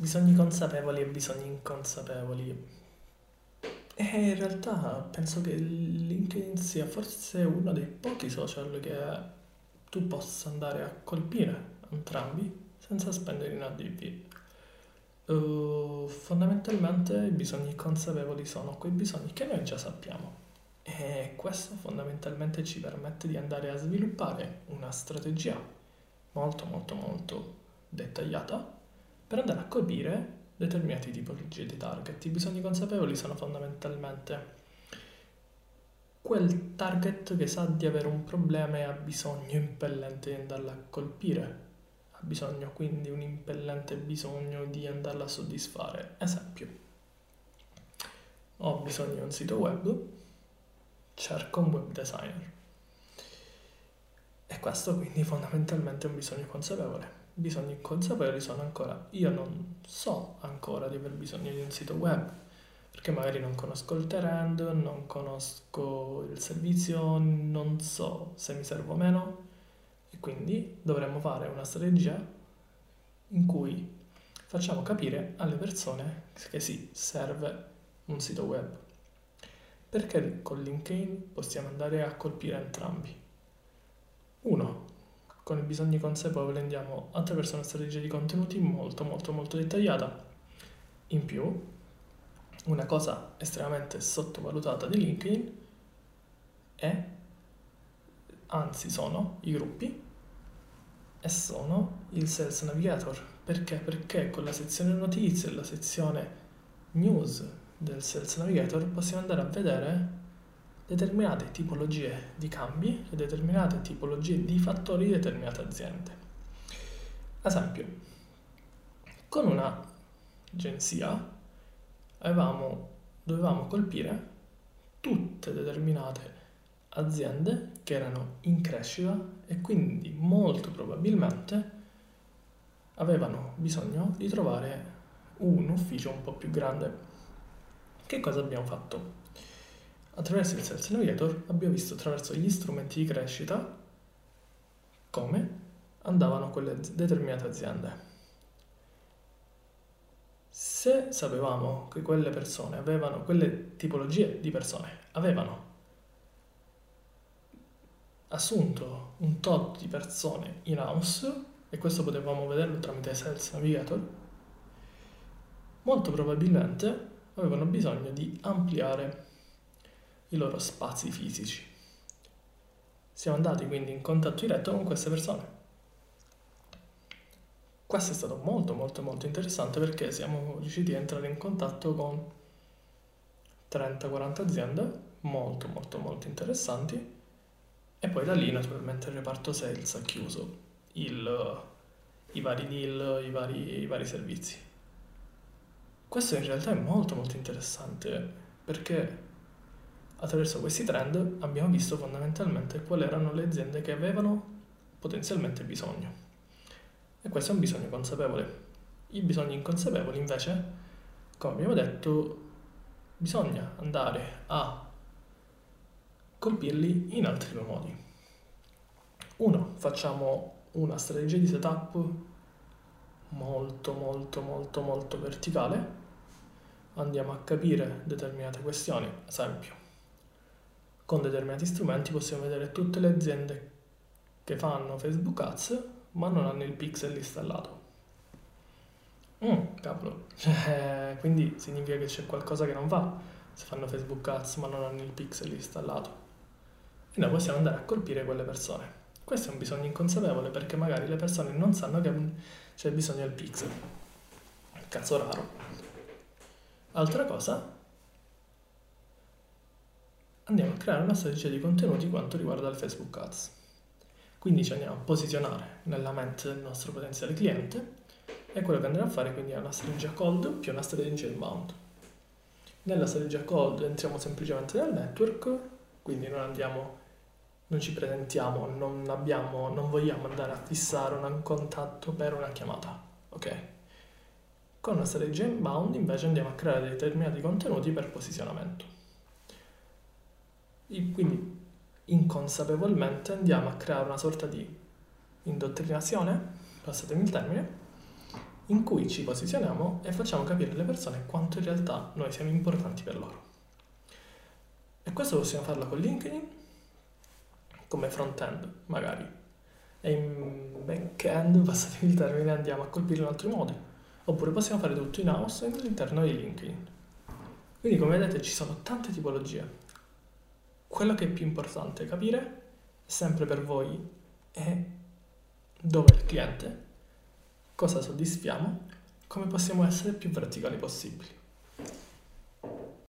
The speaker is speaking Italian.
bisogni consapevoli e bisogni inconsapevoli. E in realtà penso che LinkedIn sia forse uno dei pochi social che tu possa andare a colpire entrambi senza spendere in ADV. Uh, fondamentalmente i bisogni consapevoli sono quei bisogni che noi già sappiamo e questo fondamentalmente ci permette di andare a sviluppare una strategia molto molto molto dettagliata per andare a colpire determinati tipologie di target. I bisogni consapevoli sono fondamentalmente quel target che sa di avere un problema e ha bisogno impellente di andarla a colpire. Ha bisogno quindi un impellente bisogno di andarla a soddisfare. Esempio, ho bisogno di un sito web, cerco un web designer. E questo quindi fondamentalmente è un bisogno consapevole bisogni inconsapevoli sono ancora, io non so ancora di aver bisogno di un sito web, perché magari non conosco il trend, non conosco il servizio, non so se mi serve o meno e quindi dovremmo fare una strategia in cui facciamo capire alle persone che sì, serve un sito web. Perché con LinkedIn possiamo andare a colpire entrambi. Con i bisogni consapevoli andiamo attraverso una strategia di contenuti molto molto molto dettagliata. In più, una cosa estremamente sottovalutata di LinkedIn è, anzi sono, i gruppi e sono il Sales Navigator. Perché? Perché con la sezione notizie e la sezione news del Sales Navigator possiamo andare a vedere determinate tipologie di cambi e determinate tipologie di fattori di determinate aziende. Ad esempio, con un'agenzia dovevamo colpire tutte determinate aziende che erano in crescita e quindi molto probabilmente avevano bisogno di trovare un ufficio un po' più grande. Che cosa abbiamo fatto? Attraverso il Sales Navigator abbiamo visto attraverso gli strumenti di crescita come andavano quelle determinate aziende. Se sapevamo che quelle persone avevano, quelle tipologie di persone avevano assunto un tot di persone in house, e questo potevamo vederlo tramite Sales Navigator, molto probabilmente avevano bisogno di ampliare i loro spazi fisici. Siamo andati quindi in contatto diretto con queste persone. Questo è stato molto molto molto interessante perché siamo riusciti a entrare in contatto con 30-40 aziende molto molto molto interessanti e poi da lì naturalmente il reparto sales ha chiuso il, i vari deal, i vari, i vari servizi. Questo in realtà è molto molto interessante perché Attraverso questi trend abbiamo visto fondamentalmente quali erano le aziende che avevano potenzialmente bisogno. E questo è un bisogno consapevole. I bisogni inconsapevoli invece, come abbiamo detto, bisogna andare a colpirli in altri due modi. Uno, facciamo una strategia di setup molto molto molto molto verticale, andiamo a capire determinate questioni, esempio con determinati strumenti possiamo vedere tutte le aziende che fanno Facebook Ads ma non hanno il pixel installato. Mm, cavolo, cioè, quindi significa che c'è qualcosa che non va se fanno Facebook Ads ma non hanno il pixel installato. E noi possiamo andare a colpire quelle persone. Questo è un bisogno inconsapevole perché magari le persone non sanno che c'è bisogno del pixel. Caso raro. Altra cosa andiamo a creare una strategia di contenuti quanto riguarda il Facebook Ads. Quindi ci andiamo a posizionare nella mente del nostro potenziale cliente e quello che andremo a fare quindi è una strategia cold più una strategia inbound. Nella strategia cold entriamo semplicemente nel network, quindi non andiamo, non ci presentiamo, non, abbiamo, non vogliamo andare a fissare un contatto per una chiamata, ok? Con una strategia inbound invece andiamo a creare determinati contenuti per posizionamento. Quindi inconsapevolmente andiamo a creare una sorta di indottrinazione, passatemi il termine, in cui ci posizioniamo e facciamo capire alle persone quanto in realtà noi siamo importanti per loro. E questo possiamo farlo con LinkedIn come front-end, magari. E in back-end, passatemi il termine, andiamo a colpire in altri modi. Oppure possiamo fare tutto in house all'interno di LinkedIn. Quindi come vedete ci sono tante tipologie. Quello che è più importante capire sempre per voi è dove è il cliente, cosa soddisfiamo, come possiamo essere più verticali possibili.